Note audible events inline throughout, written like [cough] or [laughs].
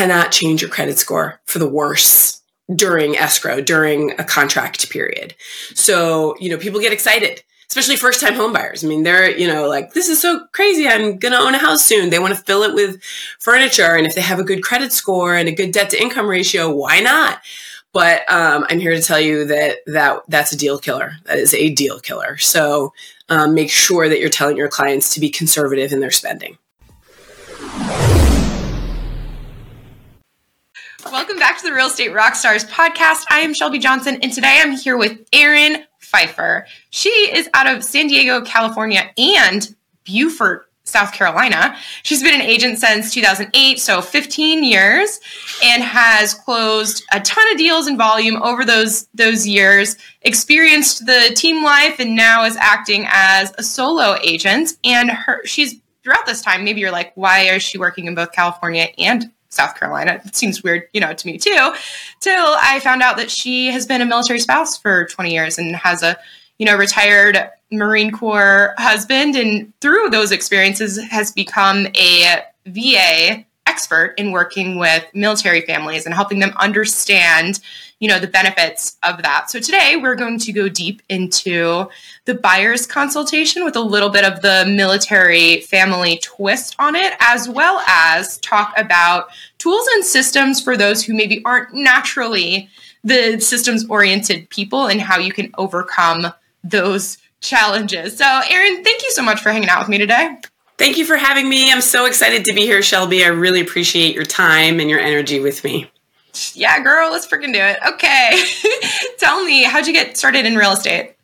cannot change your credit score for the worse during escrow, during a contract period. So, you know, people get excited especially first time home buyers. I mean, they're, you know, like, this is so crazy. I'm going to own a house soon. They want to fill it with furniture. And if they have a good credit score and a good debt to income ratio, why not? But um, I'm here to tell you that, that that's a deal killer. That is a deal killer. So um, make sure that you're telling your clients to be conservative in their spending. Welcome back to the Real Estate Rockstars podcast. I am Shelby Johnson, and today I'm here with Ayren Pfeifer. She is out of San Diego, California, and Beaufort, South Carolina. She's been an agent since 2008, so 15 years, and has closed a ton of deals in volume over those those years. Experienced the team life, and now is acting as a solo agent. And her, she's throughout this time. Maybe you're like, why is she working in both California and South Carolina. It seems weird, you know, to me too. Till I found out that she has been a military spouse for 20 years and has a, you know, retired Marine Corps husband, and through those experiences has become a VA expert in working with military families and helping them understand you know the benefits of that. So today we're going to go deep into the buyer's consultation with a little bit of the military family twist on it as well as talk about tools and systems for those who maybe aren't naturally the systems oriented people and how you can overcome those challenges. So Ayren thank you so much for hanging out with me today Thank you for having me. I'm so excited to be here, Shelby. I really appreciate your time and your energy with me. Yeah, girl, let's freaking do it. Okay. [laughs] Tell me, how'd you get started in real estate?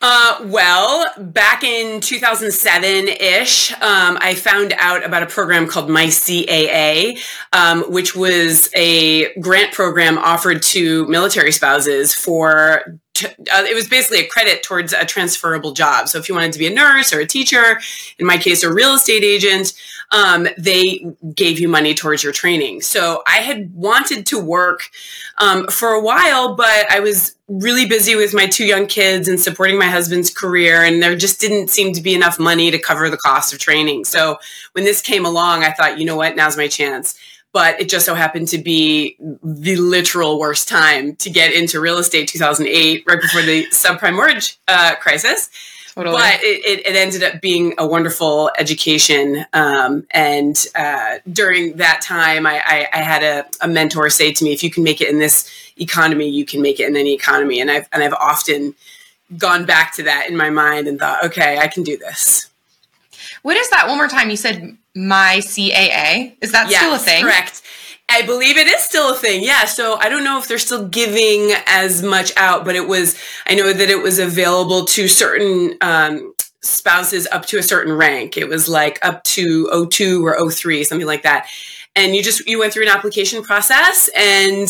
Uh, well, back in 2007 ish, um, I found out about a program called MyCAA, um, which was a grant program offered to military spouses for uh, it was basically a credit towards a transferable job. So if you wanted to be a nurse or a teacher, in my case, a real estate agent, um, they gave you money towards your training. So I had wanted to work um, for a while, but I was really busy with my two young kids and supporting my husband's career, and there just didn't seem to be enough money to cover the cost of training. So when this came along, I thought, you know what, now's my chance but it just so happened to be the literal worst time to get into real estate 2008 right before the subprime mortgage uh, crisis. Totally. but it, it, ended up being a wonderful education um, and uh, during that time i, I, I had a, a, mentor say to me if you can make it in this economy you can make it in any economy. And i've, and I've often gone back to that in my mind and thought okay i can do this what is that one more time you said MyCAA. Is that yes, still a thing? Correct. I believe it is still a thing. Yeah. So I don't know if they're still giving as much out, but it was, I know that it was available to certain um, spouses up to a certain rank. It was like up to 02 or 03, something like that. And you just, you went through an application process and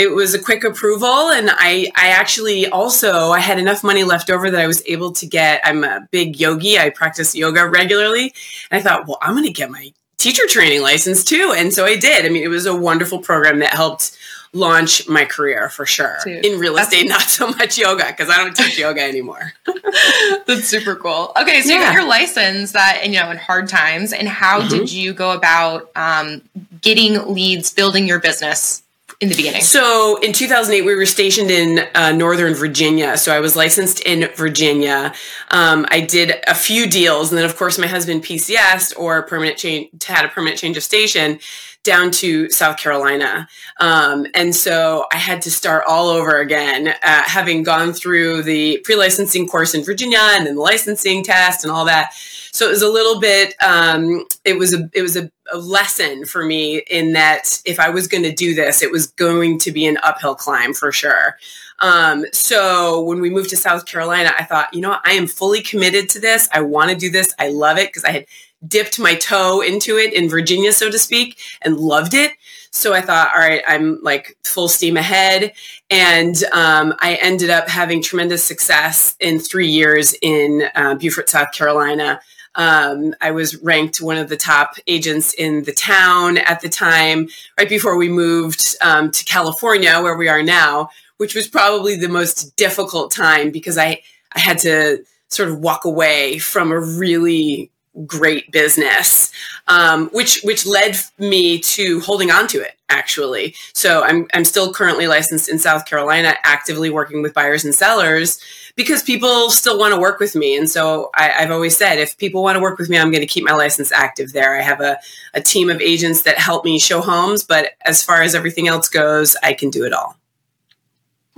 it was a quick approval and I, I actually also i had enough money left over that i was able to get i'm a big yogi i practice yoga regularly and i thought well i'm going to get my teacher training license too and so i did i mean it was a wonderful program that helped launch my career for sure Dude, in real estate not so much yoga because i don't teach yoga anymore [laughs] that's super cool okay so yeah. you got your license that and you know in hard times and how mm-hmm. did you go about um, getting leads building your business in the beginning? So in 2008, we were stationed in uh, Northern Virginia. So I was licensed in Virginia. Um, I did a few deals, and then of course my husband PCS or permanent change had a permanent change of station down to South Carolina. Um, and so I had to start all over again, uh, having gone through the pre licensing course in Virginia and then the licensing test and all that. So it was a little bit, um, it was a, it was a, a lesson for me in that if I was going to do this, it was going to be an uphill climb for sure. Um, so when we moved to South Carolina, I thought, you know, what? I am fully committed to this. I want to do this. I love it because I had dipped my toe into it in Virginia, so to speak, and loved it. So I thought, all right, I'm like full steam ahead. And um, I ended up having tremendous success in three years in uh, Beaufort, South Carolina. Um, I was ranked one of the top agents in the town at the time, right before we moved um, to California, where we are now, which was probably the most difficult time because I, I had to sort of walk away from a really great business, um, which which led me to holding on to it actually. So I'm I'm still currently licensed in South Carolina, actively working with buyers and sellers because people still want to work with me. And so I, have always said, if people want to work with me, I'm going to keep my license active there. I have a, a team of agents that help me show homes, but as far as everything else goes, I can do it all.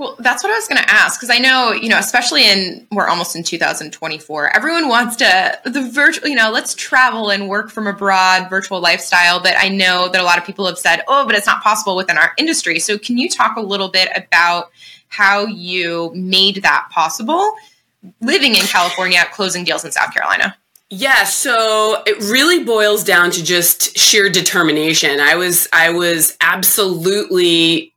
Well, that's what I was going to ask because I know, you know, especially in we're almost in 2024, everyone wants to the virtual, you know, let's travel and work from abroad, virtual lifestyle. But I know that a lot of people have said, oh, but it's not possible within our industry. So, can you talk a little bit about how you made that possible living in California, closing deals in South Carolina? Yeah, so it really boils down to just sheer determination. I was I was absolutely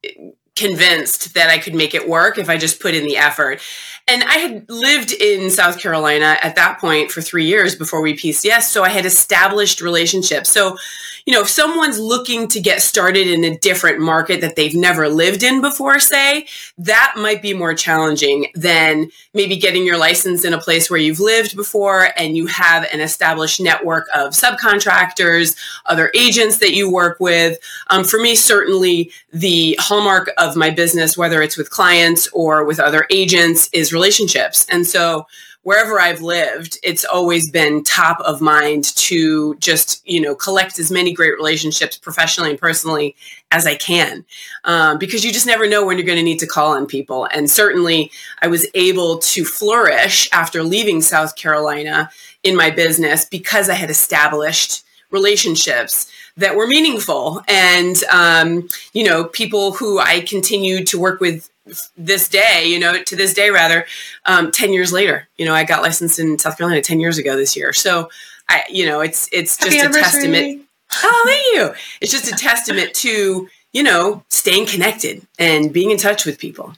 convinced that I could make it work if I just put in the effort. And I had lived in South Carolina at that point for three years before we PCS. So I had established relationships. So, you know, if someone's looking to get started in a different market that they've never lived in before, say, that might be more challenging than maybe getting your license in a place where you've lived before and you have an established network of subcontractors, other agents that you work with. Um, for me, certainly the hallmark of my business, whether it's with clients or with other agents, is relationships. And so wherever I've lived, it's always been top of mind to just, you know, collect as many great relationships professionally and personally as I can. Um, because you just never know when you're going to need to call on people. And certainly I was able to flourish after leaving South Carolina in my business because I had established relationships that were meaningful and um, you know people who i continued to work with this day you know to this day rather um, 10 years later you know i got licensed in south carolina 10 years ago this year so i you know it's it's just Happy a testament oh thank you it's just a testament to you know staying connected and being in touch with people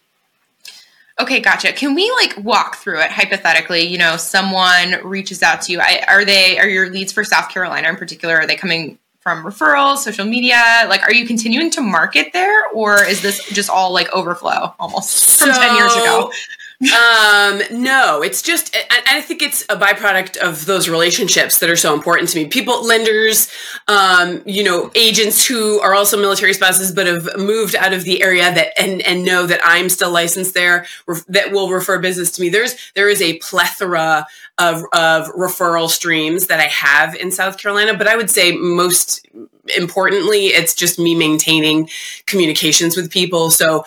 Okay, gotcha. Can we like walk through it hypothetically? You know, someone reaches out to you. I, are they are your leads for South Carolina in particular? Are they coming from referrals, social media? Like, are you continuing to market there, or is this just all like overflow almost from ten years ago? Um, no, it's just, I, I, think it's a byproduct of those relationships that are so important to me. People, lenders, um, you know, agents who are also military spouses but have moved out of the area that and and know that I'm still licensed there that will refer business to me. There's there is a plethora of of referral streams that I have in South Carolina, but I would say most importantly, it's just me maintaining communications with people. So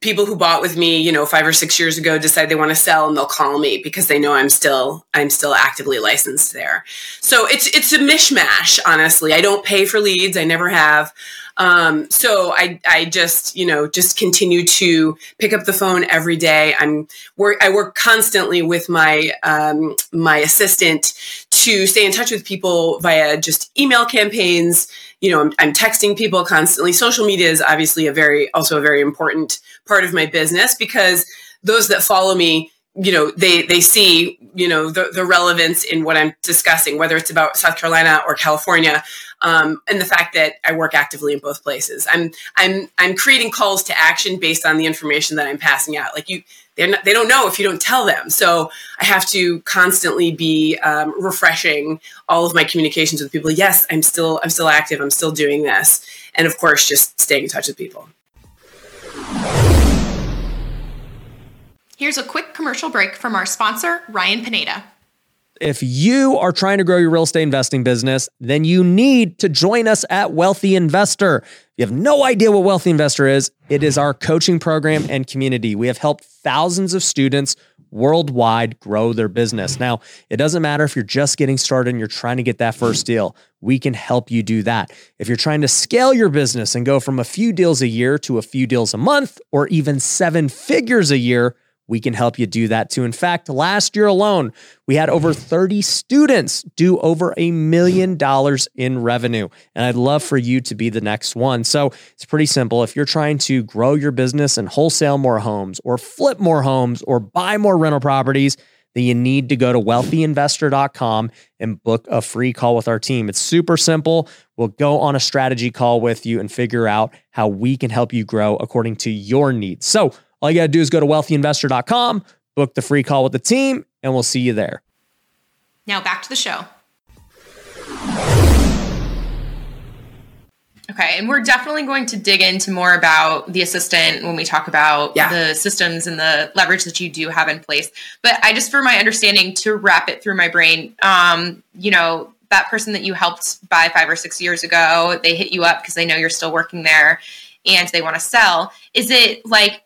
people who bought with me, you know, five or six years ago decide they want to sell and they'll call me because they know I'm still I'm still actively licensed there. So it's it's a mishmash, honestly. I don't pay for leads. I never have. Um, so I, I just, you know, just continue to pick up the phone every day. I'm work, I work constantly with my, um, my assistant to stay in touch with people via just email campaigns. You know, I'm, I'm texting people constantly. Social media is obviously a very, also a very important part of my business because those that follow me you know they they see you know the, the relevance in what i'm discussing whether it's about south carolina or california um, and the fact that i work actively in both places. I'm i'm i'm creating calls to action based on the information that i'm passing out. Like you they're not, they don't know if you don't tell them. So i have to constantly be um, refreshing all of my communications with people. Yes i'm still i'm still active. I'm still doing this. And of course just staying in touch with people Here's a quick commercial break from our sponsor, Ryan Pineda. If you are trying to grow your real estate investing business, then you need to join us at Wealthy Investor. You have no idea what Wealthy Investor is, it is our coaching program and community. We have helped thousands of students worldwide grow their business. Now, it doesn't matter if you're just getting started and you're trying to get that first deal. We can help you do that. If you're trying to scale your business and go from a few deals a year to a few deals a month or even seven figures a year, we can help you do that too. In fact, last year alone, we had over 30 students do over a million dollars in revenue. And I'd love for you to be the next one. So it's pretty simple. If you're trying to grow your business and wholesale more homes or flip more homes or buy more rental properties, then you need to go to wealthyinvestor.com and book a free call with our team. It's super simple. We'll go on a strategy call with you and figure out how we can help you grow according to your needs. So, all you got to do is go to wealthyinvestor.com, book the free call with the team, and we'll see you there. Now back to the show. Okay, and we're definitely going to dig into more about the assistant when we talk about yeah. the systems and the leverage that you do have in place. But I just, for my understanding, to wrap it through my brain, um, you know, that person that you helped buy five or six years ago, they hit you up because they know you're still working there and they want to sell. Is it like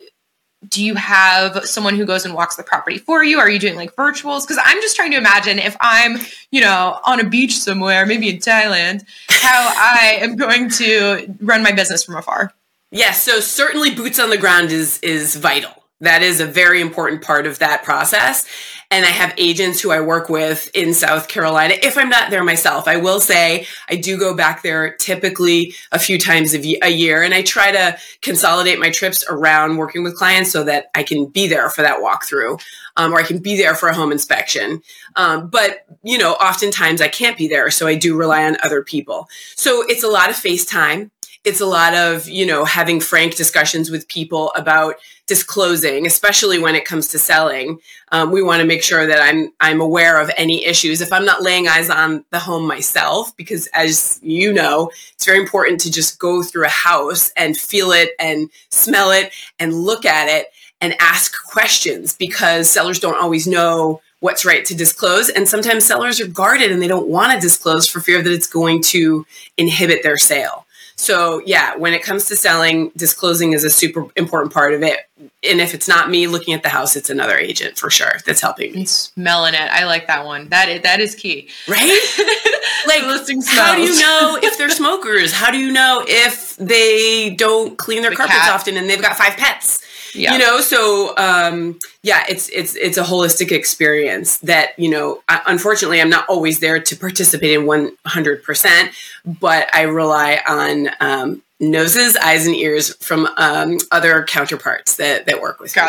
do you have someone who goes and walks the property for you? Are you doing like virtuals? Because I'm just trying to imagine if I'm, you know, on a beach somewhere, maybe in Thailand, how I am going to run my business from afar. Yes, so certainly boots on the ground is is vital. That is a very important part of that process. And I have agents who I work with in South Carolina. If I'm not there myself, I will say I do go back there typically a few times a year. And I try to consolidate my trips around working with clients so that I can be there for that walkthrough um, or I can be there for a home inspection. Um, but, you know, oftentimes I can't be there. So I do rely on other people. So it's a lot of FaceTime it's a lot of you know having frank discussions with people about disclosing especially when it comes to selling. Um, we want to make sure that i'm i'm aware of any issues. If i'm not laying eyes on the home myself because as you know it's very important to just go through a house and feel it and smell it and look at it and ask questions because sellers don't always know what's right to disclose and sometimes sellers are guarded and they don't want to disclose for fear that it's going to inhibit their sale so yeah, when it comes to selling, disclosing is a super important part of it. And if it's not me looking at the house, it's another agent for sure that's helping me. Smelling it. I like that one. That is, that is key. Right? [laughs] Like, listing how do you know if they're smokers? How do you know if they don't clean their The carpets cat. often and they've got five pets? Yeah. You know, so um, yeah, it's it's it's a holistic experience that you know. I, unfortunately, I'm not always there to participate in 100, percent but I rely on um, noses, eyes, and ears from um, other counterparts that that work with me.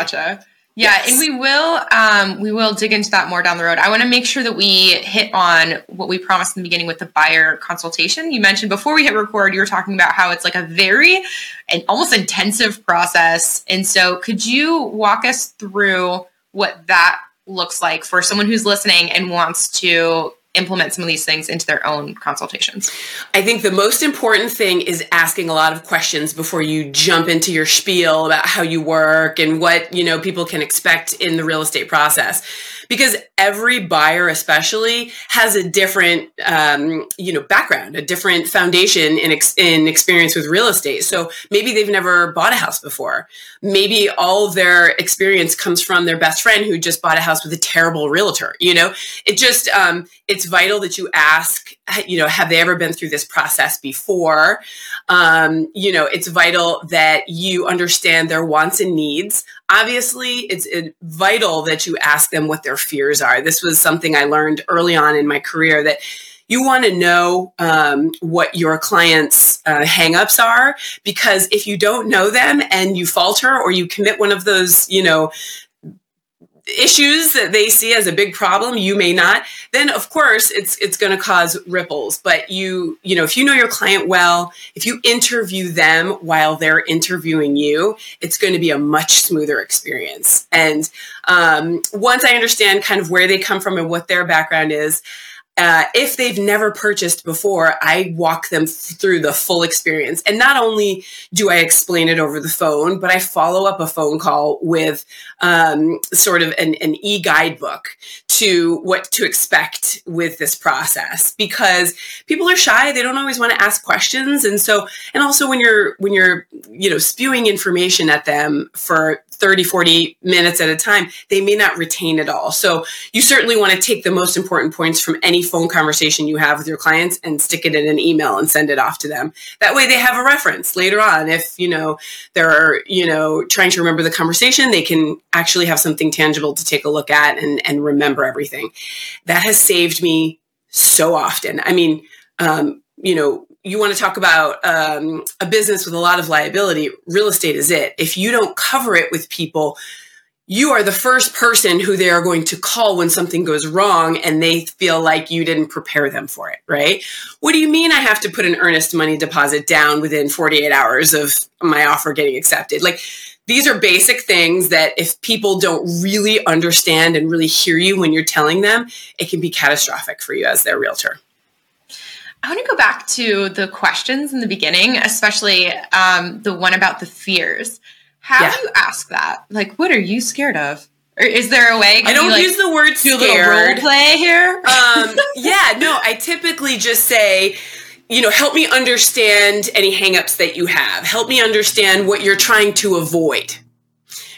Yeah, Yes. and we will um, we will dig into that more down the road. I want to make sure that we hit on what we promised in the beginning with the buyer consultation. You mentioned before we hit record, you were talking about how it's like a very and almost intensive process. And so, could you walk us through what that looks like for someone who's listening and wants to implement some of these things into their own consultations? I think the most important thing is asking a lot of questions before you jump into your spiel about how you work and what, you know, people can expect in the real estate process. Because every buyer, especially, has a different, um, you know, background, a different foundation in, ex- in experience with real estate. So maybe they've never bought a house before. Maybe all their experience comes from their best friend who just bought a house with a terrible realtor. You know, it just um, it's vital that you ask [laughs] you know have they ever been through this process before? Um, you know it's vital that you understand their wants and needs. Obviously it's vital that you ask them what their fears are. This was something i learned early on in my career that you want to know um, what your clients' uh, hangups are because if you don't know them and you falter or you commit one of those, you know, issues that they see as a big problem you may not then of course it's it's going to cause ripples. But you you know if you know your client well if you interview them while they're interviewing you it's going to be a much smoother experience. And um, once i understand kind of where they come from and what their background is uh, if they've never purchased before, I walk them th- through the full experience. And not only do I explain it over the phone, but I follow up a phone call with um, sort of an, an e guidebook to what to expect with this process because people are shy they don't always want to ask questions and so and also when you're when you're you know spewing information at them for 30 40 minutes at a time they may not retain it all. So you certainly want to take the most important points from any phone conversation you have with your clients and stick it in an email and send it off to them. That way they have a reference later on. If you know they're you know trying to remember the conversation they can actually have something tangible to take a look at and and remember everything. That has saved me so often. I mean um, you know you want to talk about um, a business with a lot of liability real estate is it if you don't cover it with people you are the first person who they are going to call when something goes wrong and they feel like you didn't prepare them for it, right? What do you mean I have to put an earnest money deposit down within 48 hours of my offer getting accepted? Like, these are basic things that if people don't really understand and really hear you when you're telling them, it can be catastrophic for you as their realtor. I want to go back to the questions in the beginning, especially um, the one about the fears. How Yeah. do you ask that? Like, what are you scared of? Or is there a way? I don't you, like, use the word scared. do a little role play here. um, [laughs] yeah, no, I typically just say, you know, help me understand any hangups that you have. Help me understand what you're trying to avoid.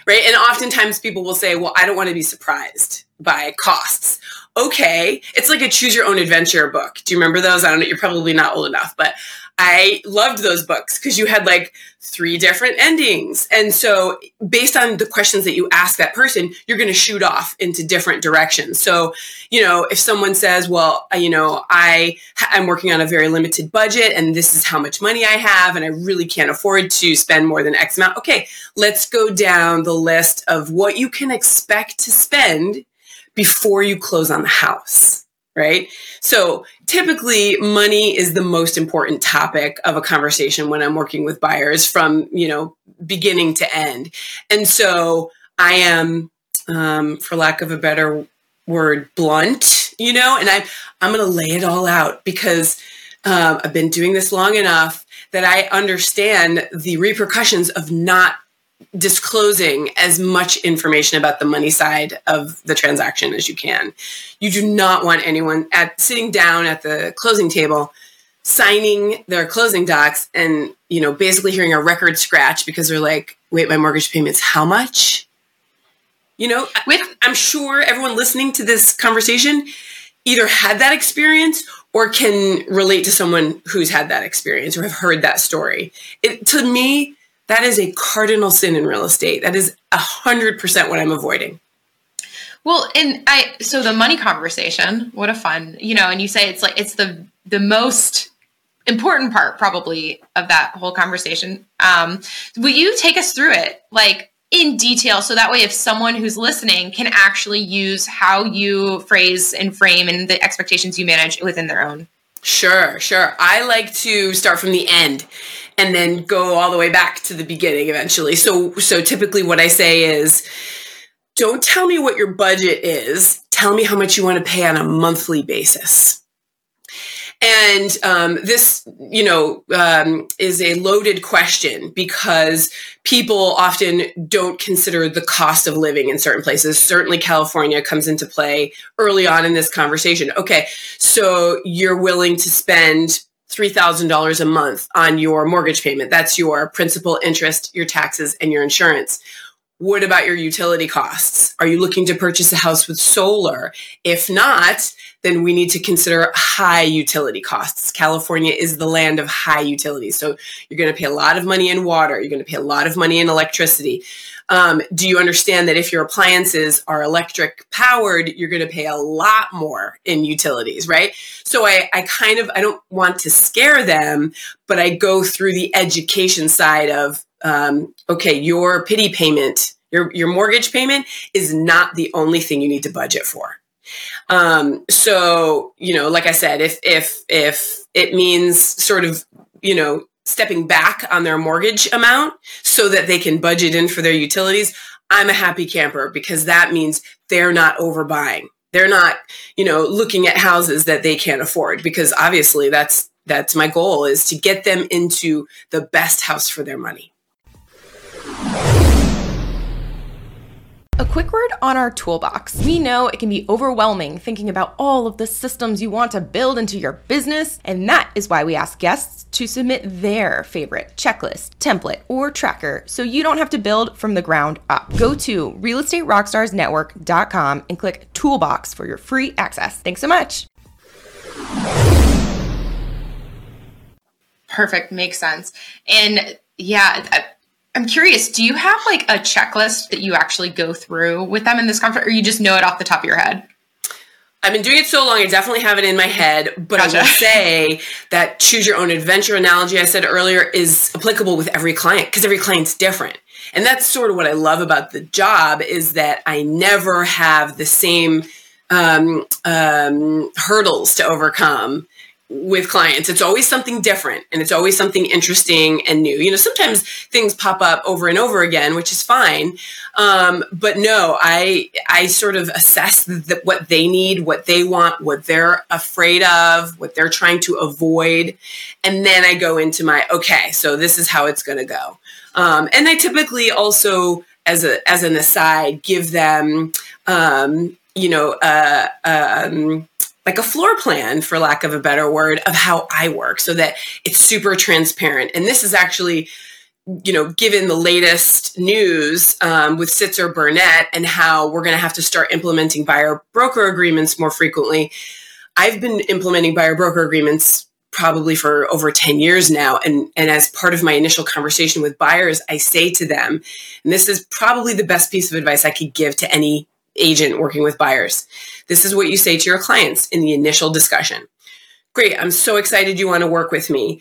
Right. And oftentimes people will say, well, I don't want to be surprised by costs. Okay. It's like a choose your own adventure book. Do you remember those? I don't know. You're probably not old enough, but I loved those books because you had like three different endings. And so, based on the questions that you ask that person, you're going to shoot off into different directions. So, you know, if someone says, "Well, uh, you know, I I'm working on a very limited budget and this is how much money I have and I really can't afford to spend more than X amount." Okay, let's go down the list of what you can expect to spend before you close on the house, right? So, typically money is the most important topic of a conversation when I'm working with buyers from, you know, beginning to end. And so, I am um, for lack of a better word blunt you know and i'm i'm going to lay it all out because um, i've been doing this long enough that i understand the repercussions of not disclosing as much information about the money side of the transaction as you can you do not want anyone at sitting down at the closing table signing their closing docs and you know basically hearing a record scratch because they're like wait my mortgage payment's how much you know With I'm sure everyone listening to this conversation either had that experience or can relate to someone who's had that experience or have heard that story. It, to me, that is a cardinal sin in real estate. That is a hundred percent what I'm avoiding. Well, and I so the money conversation, what a fun, you know, and you say it's like it's the the most important part probably of that whole conversation. Um, will you take us through it like in detail so that way if someone who's listening can actually use how you phrase and frame and the expectations you manage within their own Sure, sure. I like to start from the end and then go all the way back to the beginning eventually. So so typically what I say is don't tell me what your budget is. Tell me how much you want to pay on a monthly basis. And um, this, you know, um, is a loaded question because people often don't consider the cost of living in certain places. Certainly, California comes into play early on in this conversation. Okay, so you're willing to spend $3,000 a month on your mortgage payment. That's your principal, interest, your taxes, and your insurance. What about your utility costs? Are you looking to purchase a house with solar? If not, then we need to consider high utility costs. California is the land of high utilities. So you're going to pay a lot of money in water. You're going to pay a lot of money in electricity. Um, do you understand that if your appliances are electric powered, you're going to pay a lot more in utilities, right? So I, I kind of I don't want to scare them, but I go through the education side of um, okay, your PITI payment, your your mortgage payment is not the only thing you need to budget for. Um, so you know, like I said, if if if it means sort of you know stepping back on their mortgage amount so that they can budget in for their utilities, I'm a happy camper because that means they're not overbuying. They're not, you know, looking at houses that they can't afford because obviously that's that's my goal is to get them into the best house for their money. A quick word on our toolbox. We know it can be overwhelming thinking about all of the systems you want to build into your business, and that is why we ask guests to submit their favorite checklist, template, or tracker so you don't have to build from the ground up. Go to realestaterockstarsnetwork.com and click Toolbox for your free access. Thanks so much. Perfect, makes sense. And yeah, I'm curious. Do you have like a checklist that you actually go through with them in this conference, or you just know it off the top of your head? I've been doing it so long, I definitely have it in my head, but I will [laughs] say that choose your own adventure analogy I said earlier is applicable with every client because every client's different. And that's sort of what I love about the job is that I never have the same um, um, hurdles to overcome with clients. It's always something different and it's always something interesting and new. You know, sometimes things pop up over and over again, which is fine. Um, but no, I I sort of assess the, what they need, what they want, what they're afraid of, what they're trying to avoid, and then I go into my okay. So this is how it's going to go. Um, and I typically also, as a as an aside, give them, um, you know, uh, um, like a floor plan, for lack of a better word, of how I work, so that it's super transparent. And this is actually you know, given the latest news um, with Sitzer Burnett and how we're going to have to start implementing buyer broker agreements more frequently, I've been implementing buyer broker agreements probably for over 10 years now. And, and as part of my initial conversation with buyers, I say to them, and this is probably the best piece of advice I could give to any agent working with buyers. This is what you say to your clients in the initial discussion. Great, I'm so excited you want to work with me.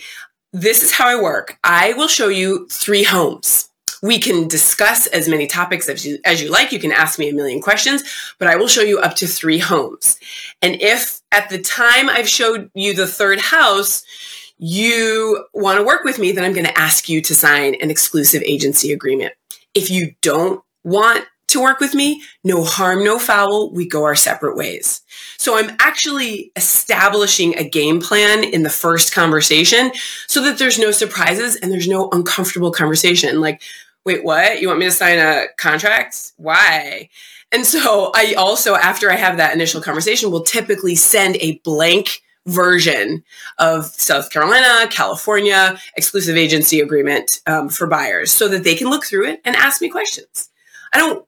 This is how I work. I will show you three homes. We can discuss as many topics as you, as you like. You can ask me a million questions, but I will show you up to three homes. And if at the time I've showed you the third house, you want to work with me, then I'm going to ask you to sign an exclusive agency agreement. If you don't want to work with me, no harm, no foul, we go our separate ways. So I'm actually establishing a game plan in the first conversation so that there's no surprises and there's no uncomfortable conversation. Like, wait, what? You want me to sign a contract? Why? And so I also, after I have that initial conversation, will typically send a blank version of South Carolina, California exclusive agency agreement um, for buyers so that they can look through it and ask me questions. I don't,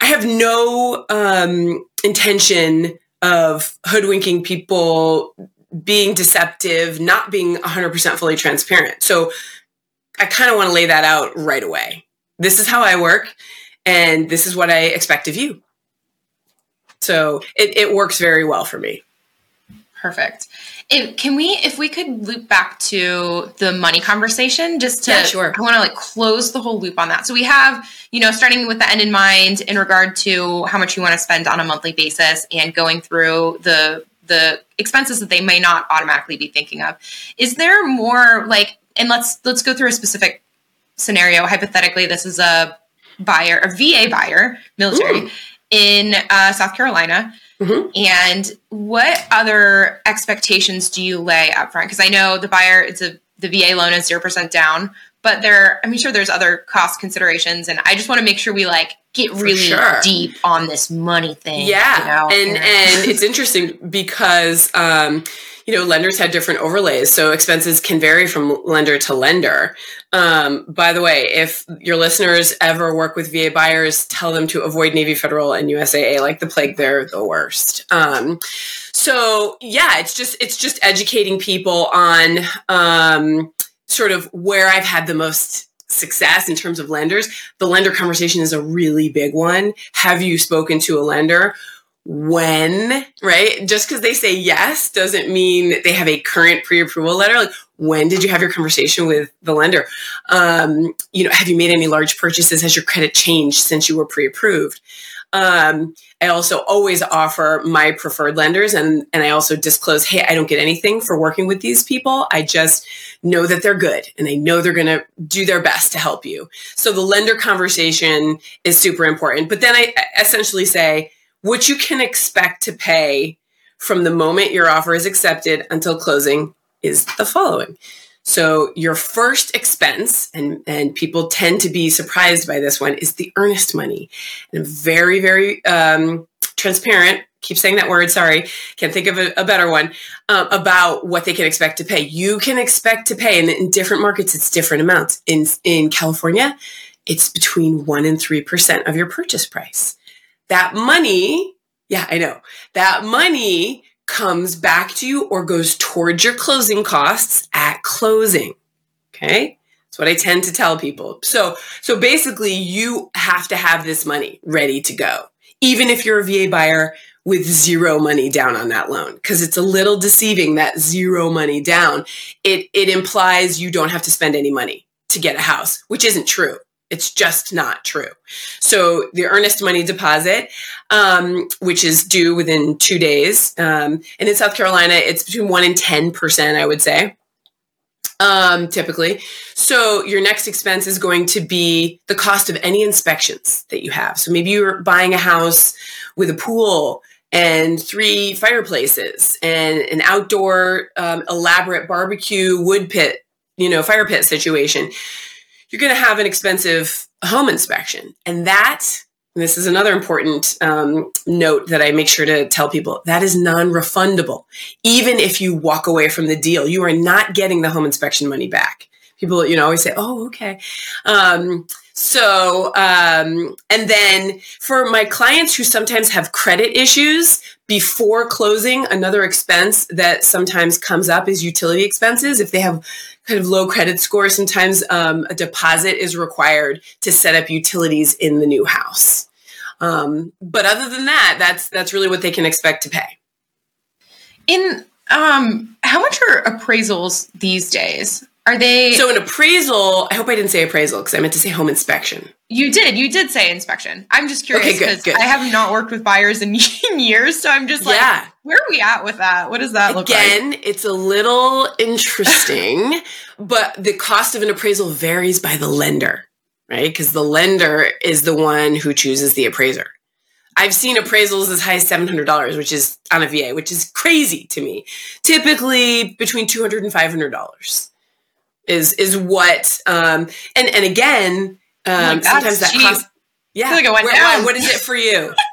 I have no um, intention of hoodwinking people, being deceptive, not being 100% fully transparent. So I kind of want to lay that out right away. This is how I work and this is what I expect of you. So it, it works very well for me. Perfect. If, can we, if we could loop back to the money conversation, just to, yeah, sure. I want to like close the whole loop on that. So we have, you know, starting with the end in mind in regard to how much you want to spend on a monthly basis and going through the the expenses that they may not automatically be thinking of. Is there more like, and let's let's go through a specific scenario. Hypothetically, this is a buyer, a VA buyer, military Ooh. in uh, South Carolina. Mm-hmm. And what other expectations do you lay up front? Because I know the buyer, it's a the VA loan is zero percent down, but there, I'm sure there's other cost considerations, and I just want to make sure we like get really sure. deep on this money thing. Yeah, you know? and and it's interesting because um, you know, lenders had different overlays, so expenses can vary from lender to lender. Um, by the way, if your listeners ever work with VA buyers, tell them to avoid Navy Federal and USAA like the plague. They're the worst. Um, so yeah, it's just it's just educating people on um, sort of where I've had the most success in terms of lenders. The lender conversation is a really big one. Have you spoken to a lender? When, right? Just because they say yes doesn't mean they have a current pre-approval letter. Like, when did you have your conversation with the lender? Um, you know, have you made any large purchases? Has your credit changed since you were pre-approved? Um, I also always offer my preferred lenders, and and I also disclose, hey, I don't get anything for working with these people. I just know that they're good, and I know they're going to do their best to help you. So the lender conversation is super important. But then I essentially say what you can expect to pay from the moment your offer is accepted until closing is the following. So your first expense, and, and people tend to be surprised by this one, is the earnest money. And very, very um, transparent, keep saying that word, sorry, can't think of a, a better one, um, about what they can expect to pay. You can expect to pay, and in different markets, it's different amounts. In, in California, it's between 1% and 3% of your purchase price that money, yeah, I know, that money comes back to you or goes towards your closing costs at closing. Okay. That's what I tend to tell people. So, so basically you have to have this money ready to go, even if you're a VA buyer with zero money down on that loan because it's a little deceiving that zero money down it it implies you don't have to spend any money to get a house which isn't true It's just not true. So the earnest money deposit, um, which is due within two days, um, and in South Carolina, it's between one and ten percent, I would say, um, typically. So your next expense is going to be the cost of any inspections that you have. So maybe you're buying a house with a pool and three fireplaces and an outdoor um, elaborate barbecue wood pit, you know, fire pit situation you're going to have an expensive home inspection. And that, and this is another important um, note that I make sure to tell people that is non refundable. Even if you walk away from the deal, you are not getting the home inspection money back. People, you know, always say, oh, okay. Um, so, um, and then for my clients who sometimes have credit issues before closing, another expense that sometimes comes up is utility expenses. If they have kind of low credit score, sometimes um, a deposit is required to set up utilities in the new house. Um, but other than that, that's that's really what they can expect to pay. In um, how much are appraisals these days? Are they so an appraisal? I hope I didn't say appraisal because I meant to say home inspection. You did. You did say inspection. I'm just curious because okay, I have not worked with buyers in [laughs] years, so I'm just like, yeah. where are we at with that? What does that look Again, like? Again, it's a little interesting, [laughs] but the cost of an appraisal varies by the lender, right? Because the lender is the one who chooses the appraiser. I've seen appraisals as high as $700, which is on a VA, which is crazy to me. Typically between $200 and $500 is is what um and and again um sometimes that cost yeah. Like where, what is it for you? [laughs]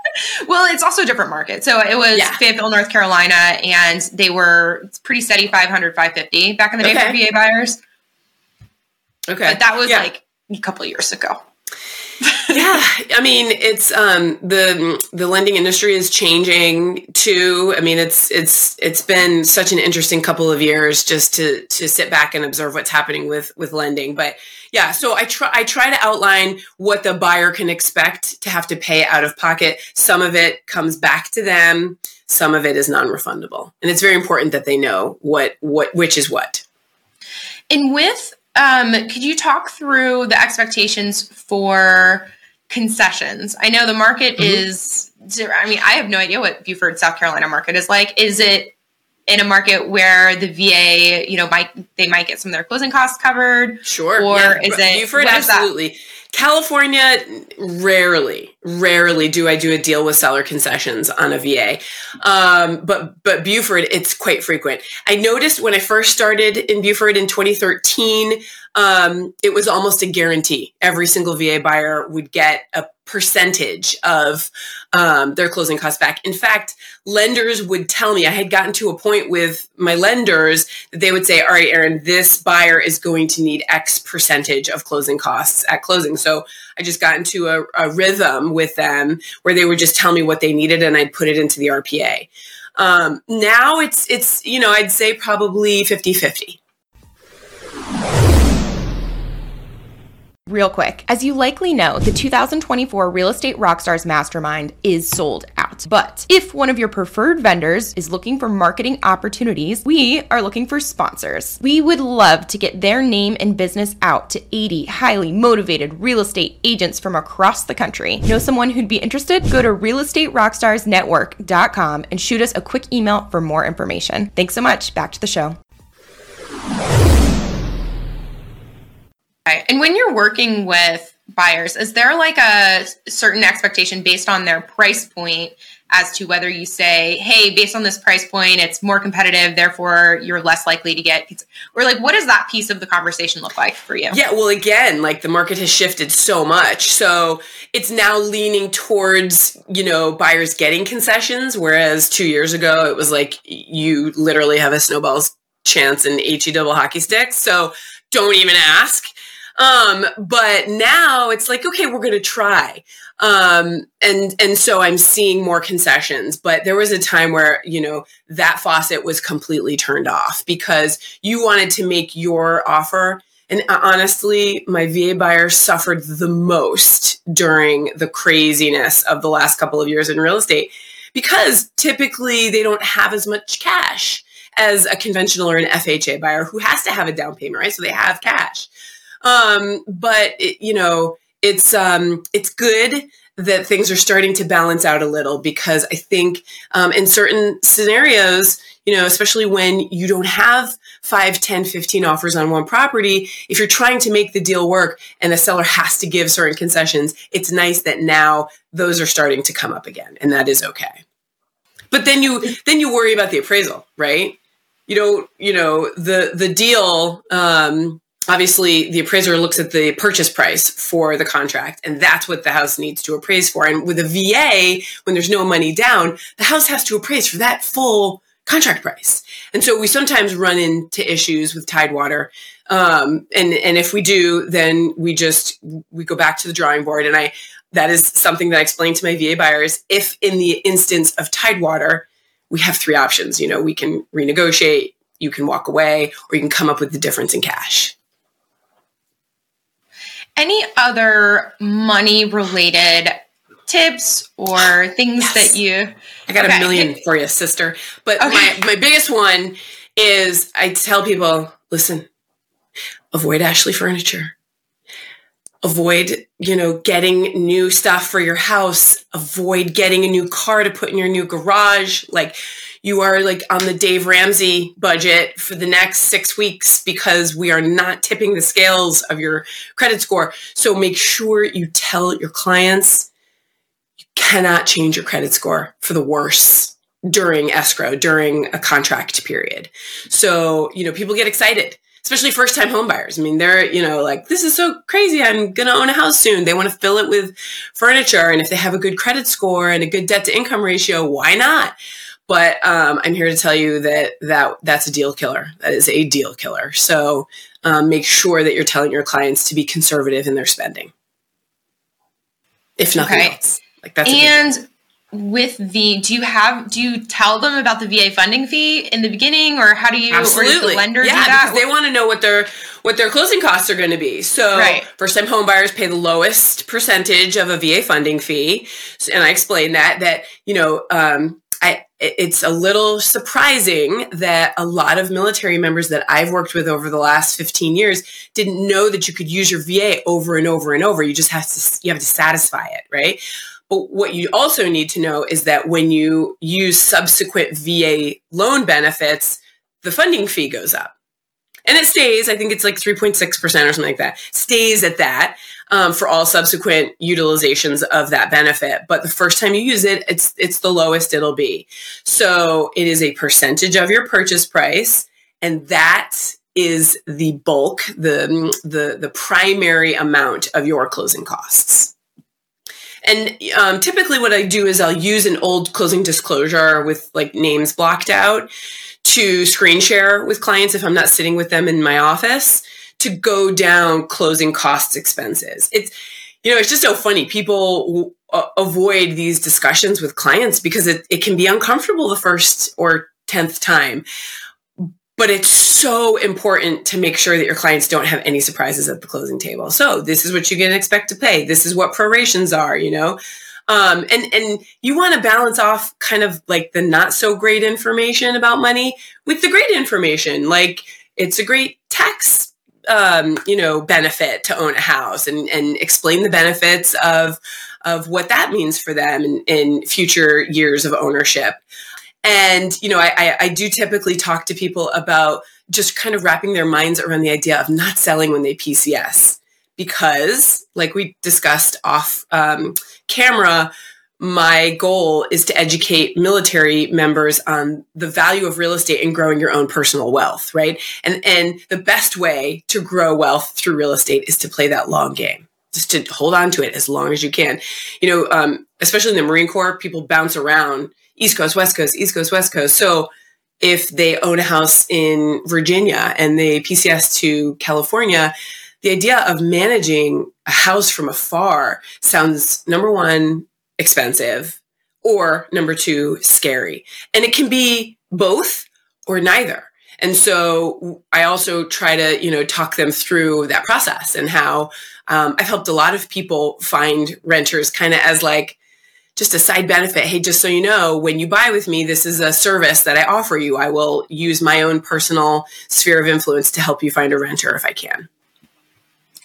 Well it's also a different market. So it was yeah. fayetteville north carolina and they were pretty steady 500 550 back in the day okay. for va buyers. Okay. But that was yeah. like a couple years ago yeah, I mean, it's um, the the lending industry is changing too. I mean, it's it's it's been such an interesting couple of years just to to sit back and observe what's happening with with lending. But yeah, so I try I try to outline what the buyer can expect to have to pay out of pocket. Some of it comes back to them. Some of it is non-refundable, and it's very important that they know what what which is what. And with um, could you talk through the expectations for concessions? I know the market mm-hmm. is, I mean, I have no idea what Beaufort, South Carolina market is like. Is it in a market where the VA, you know, might they might get some of their closing costs covered? Sure. Or yeah. is it Beaufort? Absolutely. California, rarely, rarely do I do a deal with seller concessions on a VA. Um, but but Beaufort, it's quite frequent. I noticed when I first started in Beaufort in 2013, um, it was almost a guarantee. Every single VA buyer would get a percentage of um, their closing costs back. In fact, lenders would tell me, I had gotten to a point with my lenders that they would say, All right, Ayren, this buyer is going to need X percentage of closing costs at closing. So I just got into a, a rhythm with them where they would just tell me what they needed and I'd put it into the RPA. Um, now it's, it's, you know, I'd say probably 50 50. Real quick, as you likely know, the 2024 Real Estate Rockstars Mastermind is sold out. But if one of your preferred vendors is looking for marketing opportunities, we are looking for sponsors. We would love to get their name and business out to 80 highly motivated real estate agents from across the country. Know someone who'd be interested? Go to realestaterockstarsnetwork.com and shoot us a quick email for more information. Thanks so much. Back to the show. And when you're working with buyers, is there like a certain expectation based on their price point as to whether you say, hey, based on this price point, it's more competitive, therefore you're less likely to get, or like, what does that piece of the conversation look like for you? Yeah, well, again, like the market has shifted so much. So it's now leaning towards, you know, buyers getting concessions, whereas two years ago it was like you literally have a snowball's chance in HE double hockey sticks. So don't even ask. Um, but now it's like, okay, we're going to try. Um, and, and so I'm seeing more concessions, but there was a time where, you know, that faucet was completely turned off because you wanted to make your offer. And uh, honestly, my VA buyer suffered the most during the craziness of the last couple of years in real estate because typically they don't have as much cash as a conventional or an FHA buyer who has to have a down payment, right? So they have cash. Um, but it, you know, it's um, it's good that things are starting to balance out a little because I think um, in certain scenarios, you know, especially when you don't have 5, 10, 15 offers on one property, if you're trying to make the deal work and the seller has to give certain concessions, it's nice that now those are starting to come up again and that is okay. But then you then you worry about the appraisal, right? You don't, you know, the the deal um obviously the appraiser looks at the purchase price for the contract and that's what the house needs to appraise for. And with a va when there's no money down the house has to appraise for that full contract price. And so we sometimes run into issues with tidewater um, and and if we do then we just we go back to the drawing board. And i that is something that i explain to my va buyers. If in the instance of tidewater we have three options. You know we can renegotiate you can walk away or you can come up with the difference in cash any other money related tips or things Yes. that you I got Okay. a million for you, sister. But Okay. my, my biggest one is I tell people, listen, avoid Ashley furniture. Avoid, you know, getting new stuff for your house. Avoid getting a new car to put in your new garage. Like you are like on the Dave Ramsey budget for the next six weeks because we are not tipping the scales of your credit score. So make sure you tell your clients you cannot change your credit score for the worse during escrow during a contract period. So you know people get excited especially first time home buyers. I mean they're you know like this is so crazy. I'm gonna own a house soon. They want to fill it with furniture and if they have a good credit score and a good debt to income ratio why not but um, i'm here to tell you that that that's a deal killer that is a deal killer so um, make sure that you're telling your clients to be conservative in their spending if nothing Okay. else like that's a big one. and with the do you have do you tell them about the va funding fee in the beginning or how do you or does Absolutely. the lender yeah, do that because they want to know what their what their closing costs are going to be. So Right. first time home buyers pay the lowest percentage of a VA funding fee. And I explained that that, you know, um, it's a little surprising that a lot of military members that I've worked with over the last 15 years didn't know that you could use your VA over and over and over. You just have to you have to satisfy it, right? But what you also need to know is that when you use subsequent VA loan benefits, the funding fee goes up. And it stays, I think it's like 3.6% or something like that, stays at that um, for all subsequent utilizations of that benefit. But the first time you use it, it's, it's the lowest it'll be. So it is a percentage of your purchase price. And that is the bulk, the, the, the primary amount of your closing costs. And um, typically, what I do is I'll use an old closing disclosure with like names blocked out to screen share with clients if I'm not sitting with them in my office to go down closing costs expenses. It's you know, it's just so funny. People uh, avoid these discussions with clients because it, it can be uncomfortable the first or 10th time. But it's so important to make sure that your clients don't have any surprises at the closing table. So this is what you can expect to pay. This is what prorations are, you know? Um, and and you want to balance off kind of like the not so great information about money with the great information. Like it's a great tax, um, you know, benefit to own a house, and and explain the benefits of of what that means for them in, in future years of ownership. And you know, I, I I do typically talk to people about just kind of wrapping their minds around the idea of not selling when they PCS because, like we discussed off um, camera, my goal is to educate military members on the value of real estate and growing your own personal wealth, right? And and the best way to grow wealth through real estate is to play that long game. Just to hold on to it as long as you can. You know, um, especially in the Marine Corps, people bounce around East Coast, West Coast, East Coast, West Coast. So if they own a house in Virginia and they PCS to California, the idea of managing a house from afar sounds number one expensive or number two scary. And it can be both or neither. And so i also try to you know talk them through that process and how um, i've helped a lot of people find renters kind of as like just a side benefit. Hey just so you know when you buy with me this is a service that i offer you. I will use my own personal sphere of influence to help you find a renter if i can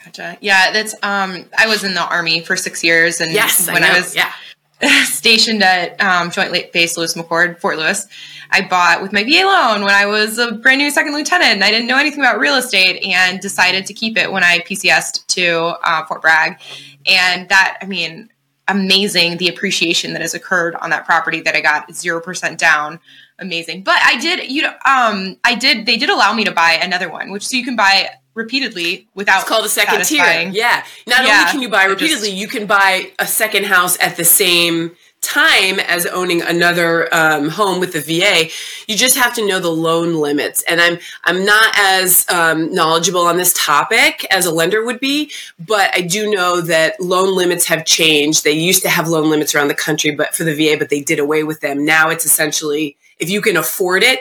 Gotcha. Yeah, that's um I was in the army for six years and Yes, when I, I, was yeah. [laughs] stationed at um, Joint Base Lewis McChord, Fort Lewis, I bought with my VA loan when I was a brand new second lieutenant and I didn't know anything about real estate and decided to keep it when I PCSed to uh, Fort Bragg. And that, I mean, amazing the appreciation that has occurred on that property that I got 0% down. Amazing. But I did, you know, um, I did, they did allow me to buy another one, which so you can buy repeatedly without It's called a second satisfying. tier. Yeah. Not Yeah, only can you buy they're just- repeatedly, you can buy a second house at the same time as owning another um, home with the VA. You just have to know the loan limits. And I'm I'm not as um, knowledgeable on this topic as a lender would be, but I do know that loan limits have changed. They used to have loan limits around the country, but for the VA, but they did away with them. Now it's essentially if you can afford it,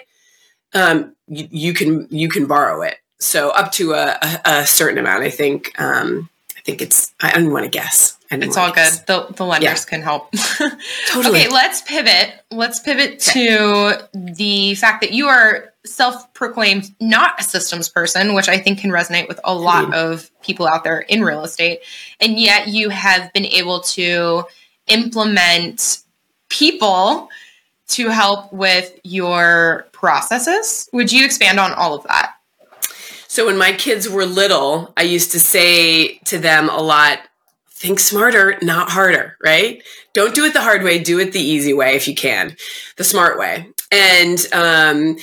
um, you, you can you can borrow it. So up to a, a, a certain amount, I think. Um, I think it's. I don't want to guess. It's all good. The, the lenders can help. [laughs] Totally. Okay, let's pivot. Let's pivot to the fact that you are self-proclaimed not a systems person, which I think can resonate with a lot Hmm. of people out there in real estate. And yet you have been able to implement people to help with your processes. Would you expand on all of that? So when my kids were little, I used to say to them a lot, think smarter, not harder, right? Don't do it the hard way, do it the easy way if you can, the smart way. And um,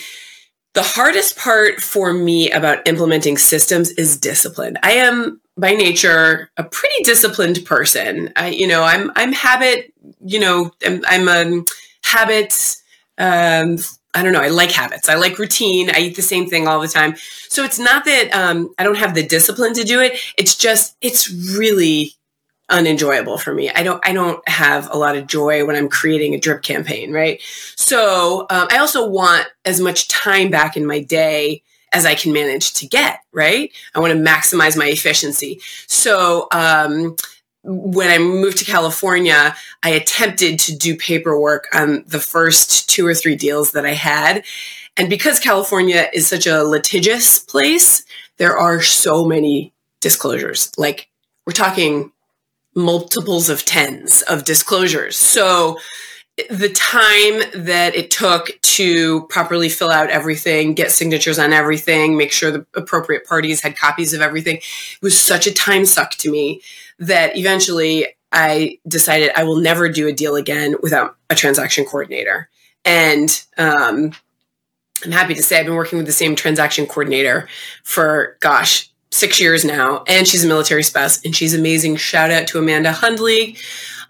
the hardest part for me about implementing systems is discipline. I am by nature a pretty disciplined person. I, you know, I'm I'm habit, you know, I'm, I'm a habit um, I don't know. I like habits. I like routine. I eat the same thing all the time. So it's not that um, I don't have the discipline to do it. It's just it's really unenjoyable for me. I don't I don't have a lot of joy when I'm creating a drip campaign, right? So um, I also want as much time back in my day as I can manage to get, right? I want to maximize my efficiency. So um, when I moved to California, I attempted to do paperwork on the first two or three deals that I had. And because California is such a litigious place, there are so many disclosures. Like we're talking multiples of tens of disclosures. So the time that it took to properly fill out everything, get signatures on everything, make sure the appropriate parties had copies of everything was such a time suck to me that eventually I decided I will never do a deal again without a transaction coordinator. And um, I'm happy to say I've been working with the same transaction coordinator for, gosh, six years now. And she's a military spouse and she's amazing. Shout out to Amanda Hundley.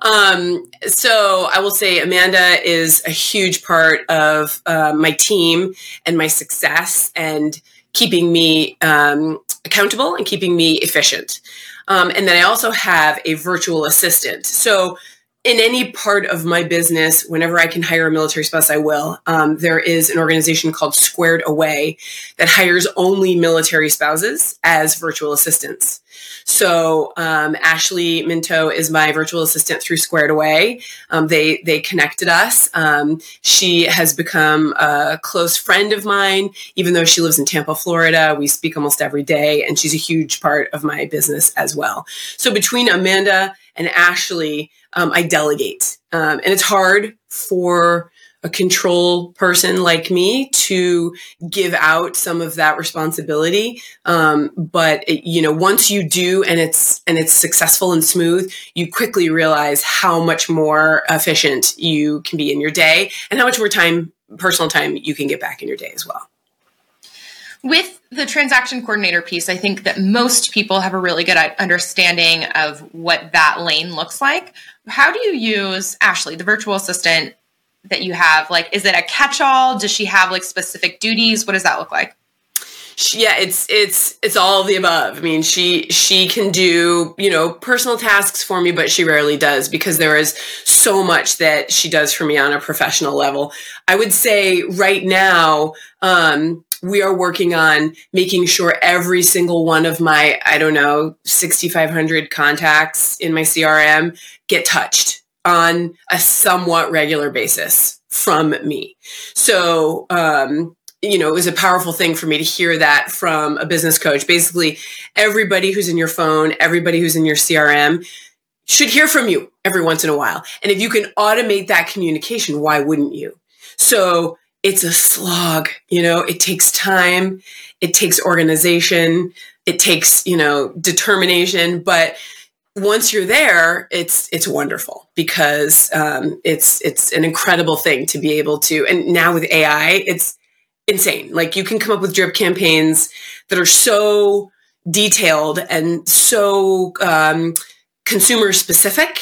Um, so I will say Amanda is a huge part of uh, my team and my success and keeping me um, accountable and keeping me efficient. Um, and then I also have a virtual assistant. So in any part of my business, whenever I can hire a military spouse, I will. Um, there is an organization called Squared Away that hires only military spouses as virtual assistants. So um, Ashley Minto is my virtual assistant through Squared Away. Um, they they connected us. Um, she has become a close friend of mine, even though she lives in Tampa, Florida. We speak almost every day, and she's a huge part of my business as well. So between Amanda and Ashley, um, I delegate, um, and it's hard for a control person like me to give out some of that responsibility um, but it, you know once you do and it's and it's successful and smooth you quickly realize how much more efficient you can be in your day and how much more time personal time you can get back in your day as well With the transaction coordinator piece, I think that most people have a really good understanding of what that lane looks like. How do you use Ashley, the virtual assistant that you have? Like, is it a catch all? Does she have like specific duties? What does that look like? She, yeah, it's it's it's all the above. I mean, she she can do you know personal tasks for me, but she rarely does because there is so much that she does for me on a professional level. I would say right now um, we are working on making sure every single one of my I don't know sixty five hundred contacts in my CRM get touched on a somewhat regular basis from me. So um, you know, it was a powerful thing for me to hear that from a business coach. Basically, everybody who's in your phone, everybody who's in your CRM should hear from you every once in a while. And if you can automate that communication, why wouldn't you? So it's a slog, you know, it takes time, it takes organization, it takes, you know, determination, but once you're there, it's it's wonderful because um, it's it's an incredible thing to be able to. And now with AI, it's insane. Like you can come up with drip campaigns that are so detailed and so um, consumer specific.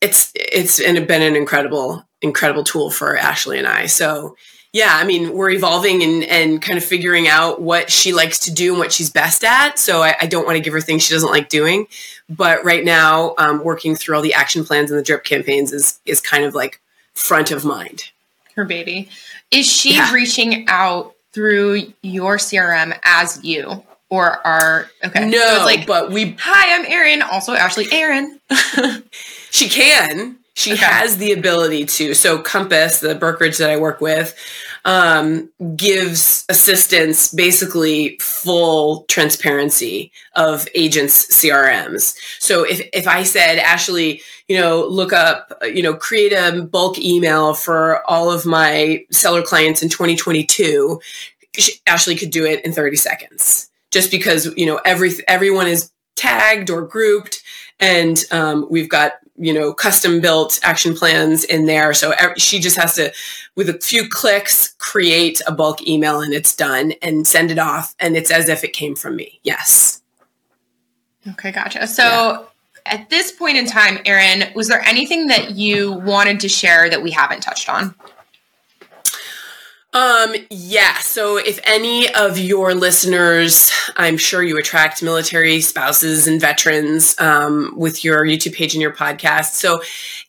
It's it's been an incredible incredible tool for Ashley and I. So yeah, I mean, we're evolving and, and kind of figuring out what she likes to do and what she's best at. So I, I don't want to give her things she doesn't like doing. But right now, um, working through all the action plans and the drip campaigns is is kind of like front of mind. Her baby. Is she yeah. reaching out through your CRM as you? Or are okay? No, so like, but we. Hi, I'm Ayren. Also, Ashley Ayren. [laughs] she can. She okay. has the ability to. So Compass, the brokerage that I work with, um, gives assistance basically full transparency of agents' CRMs. So if if I said, Ashley, you know, look up, you know, create a bulk email for all of my seller clients in 2022, Ashley could do it in 30 seconds. Just because you know every everyone is tagged or grouped and um, we've got you know custom built action plans in there. So she just has to with a few clicks create a bulk email and it's done and send it off and it's as if it came from me. Yes. Okay gotcha. So yeah. at this point in time Ayren was there anything that you wanted to share that we haven't touched on um, yeah. So if any of your listeners, I'm sure you attract military spouses and veterans um, with your YouTube page and your podcast. So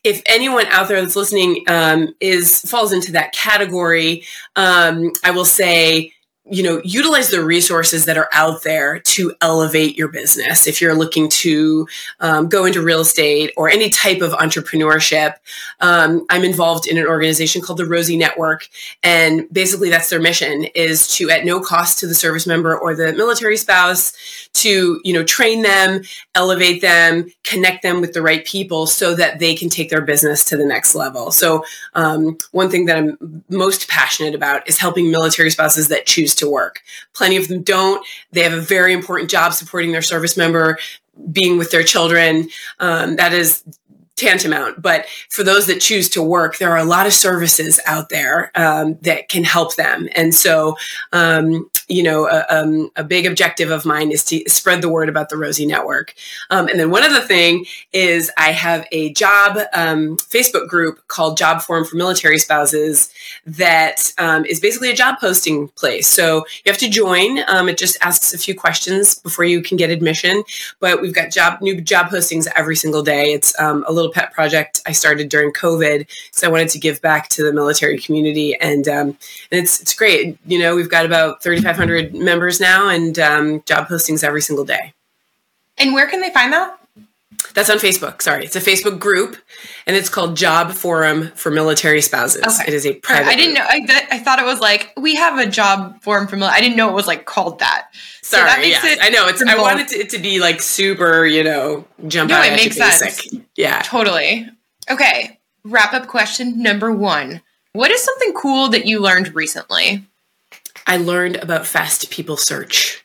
if anyone out there that's listening um, is falls into that category, um, I will say you know utilize the resources that are out there to elevate your business. If you're looking to um, go into real estate or any type of entrepreneurship um, i'm involved in an organization called the rosie network. And basically that's their mission is to at no cost to the service member or the military spouse to you know train them elevate them connect them with the right people so that they can take their business to the next level. So um, one thing that i'm most passionate about is helping military spouses that choose to work. Plenty of them don't. They have a very important job supporting their service member, being with their children. Um, that is tantamount. But for those that choose to work, there are a lot of services out there um, that can help them. And so, um, you know, a, um, a, big objective of mine is to spread the word about the Rosie Network. Um, and then one other thing is I have a job um, Facebook group called Job Forum for Military Spouses that um, is basically a job posting place. So you have to join. it just asks a few questions before you can get admission. But we've got job new job postings every single day. It's a little little pet project I started during COVID So I wanted to give back to the military community, and um, and it's it's great. You know, we've got about 3,500 members now, and um, job postings every single day. And where can they find that? That's on Facebook. Sorry, it's a Facebook group, and it's called Job Forum for Military Spouses. Okay. It is a private. I didn't know. I, I thought it was like we have a job forum for. Military I didn't know it was like called that. Sorry, so that makes yes. it I know it's. I wanted it to be like super, you know, jump no, out. it makes basic. sense. Yeah, totally. Okay, wrap up question number one. What is something cool that you learned recently? I learned about fast people search,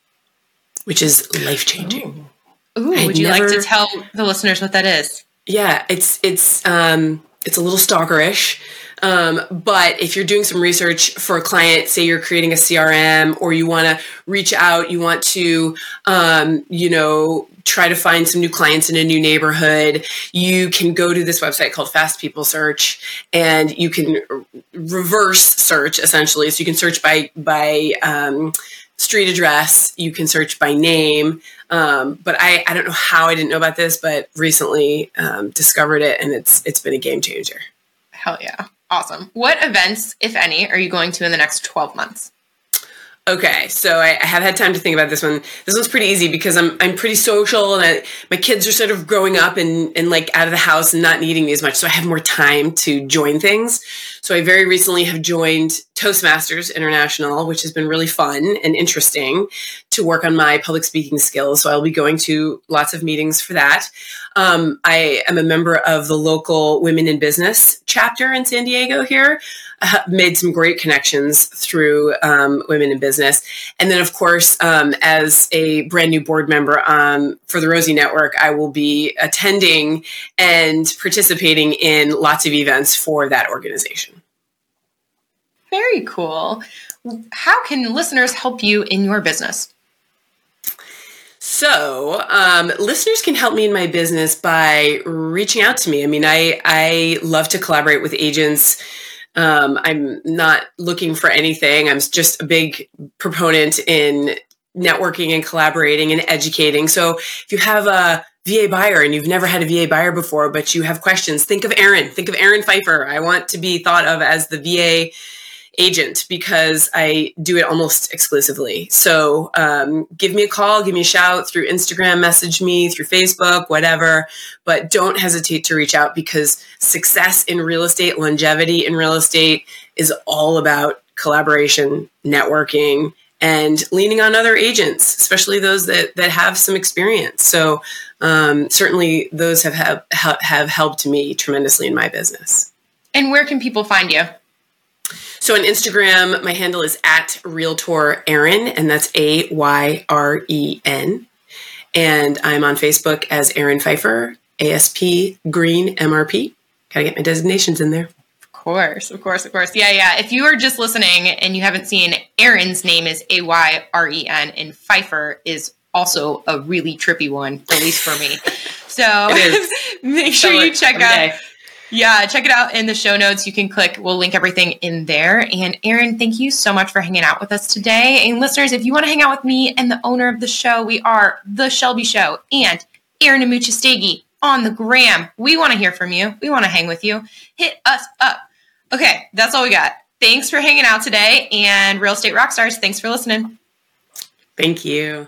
which is life changing. Ooh, would you never, like to tell the listeners what that is? Yeah, it's it's um it's a little stalkerish. Um, but if you're doing some research for a client, say you're creating a CRM or you want to reach out, you want to, um, you know, try to find some new clients in a new neighborhood, you can go to this website called Fast People Search, and you can reverse search essentially. So you can search by by um, street address, you can search by name. Um, but I, I don't know how I didn't know about this, but recently um, discovered it, and it's it's been a game changer. Hell yeah, awesome! What events, if any, are you going to in the next twelve months? Okay, so I, I have had time to think about this one. This one's pretty easy because I'm I'm pretty social and I, my kids are sort of growing up and and like out of the house and not needing me as much, so I have more time to join things. So I very recently have joined Toastmasters International, which has been really fun and interesting to work on my public speaking skills. So I'll be going to lots of meetings for that. Um, I am a member of the local Women in Business chapter in San Diego here. Uh, made some great connections through um, Women in Business. And then, of course, um, as a brand new board member um, for the Rosie Network, I will be attending and participating in lots of events for that organization. Very cool. How can listeners help you in your business? So, um, listeners can help me in my business by reaching out to me. I mean, I I love to collaborate with agents. Um, I'm not looking for anything. I'm just a big proponent in networking and collaborating and educating. So, if you have a VA buyer and you've never had a VA buyer before, but you have questions, think of Ayren. Think of Ayren Pfeifer. I want to be thought of as the VA agent because I do it almost exclusively. So um, give me a call, give me a shout through Instagram, message me through Facebook, whatever. But don't hesitate to reach out because success in real estate, longevity in real estate is all about collaboration, networking, and leaning on other agents, especially those that, that have some experience. So um, certainly those have, have have helped me tremendously in my business. And where can people find you? So on Instagram, my handle is at Realtor Ayren, and that's A Y R E N. And I'm on Facebook as Ayren Pfeifer, ASP Green MRP. Gotta get my designations in there. Of course, of course, of course. Yeah, yeah. If you are just listening and you haven't seen, Ayren's name is A Y R E N, and Pfeifer is also a really trippy one, at least for me. [laughs] So [laughs] make sure you check out. Yeah, check it out in the show notes. You can click, we'll link everything in there. And Ayren, thank you so much for hanging out with us today. And listeners, if you want to hang out with me and the owner of the show, we are The Shelby Show and Aaron Amuchastegui on the gram. We want to hear from you. We want to hang with you. Hit us up. Okay, that's all we got. Thanks for hanging out today. And Real Estate Rockstars, thanks for listening. Thank you.